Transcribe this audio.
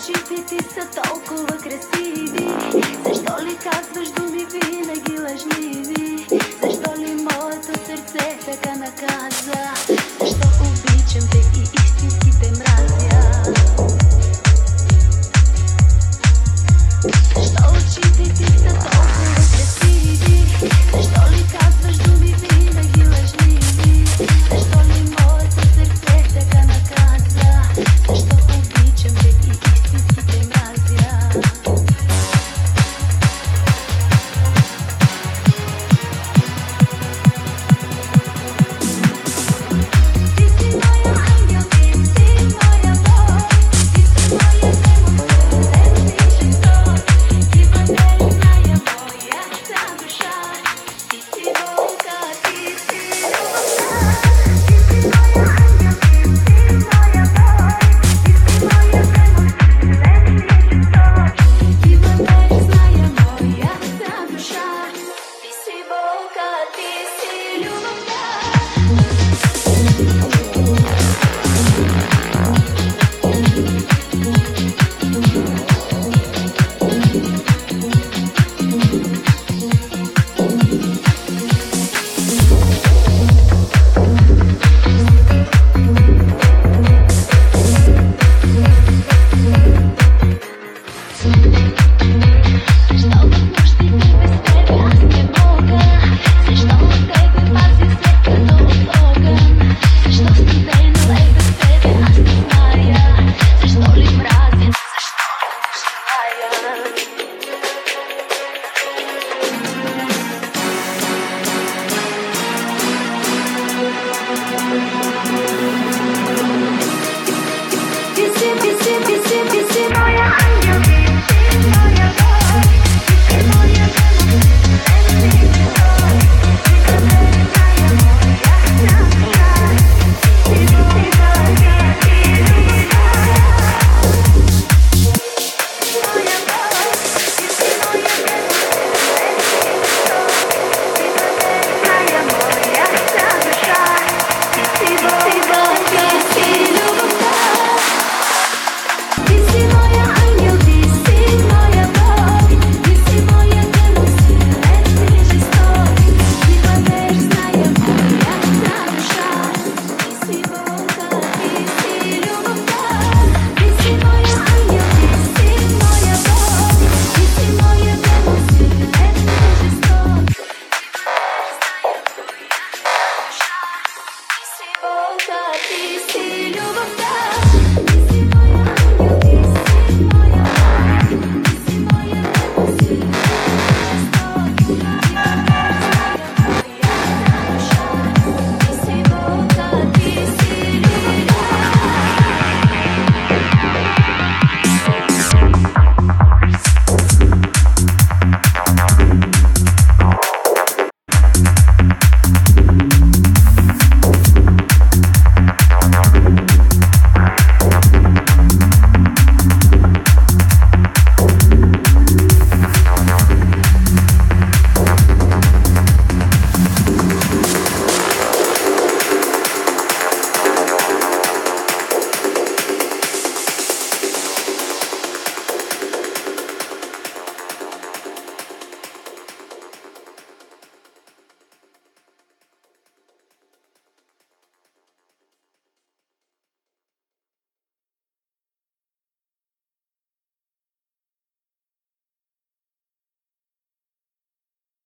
очите ти са толкова красиви? Покатись, любовь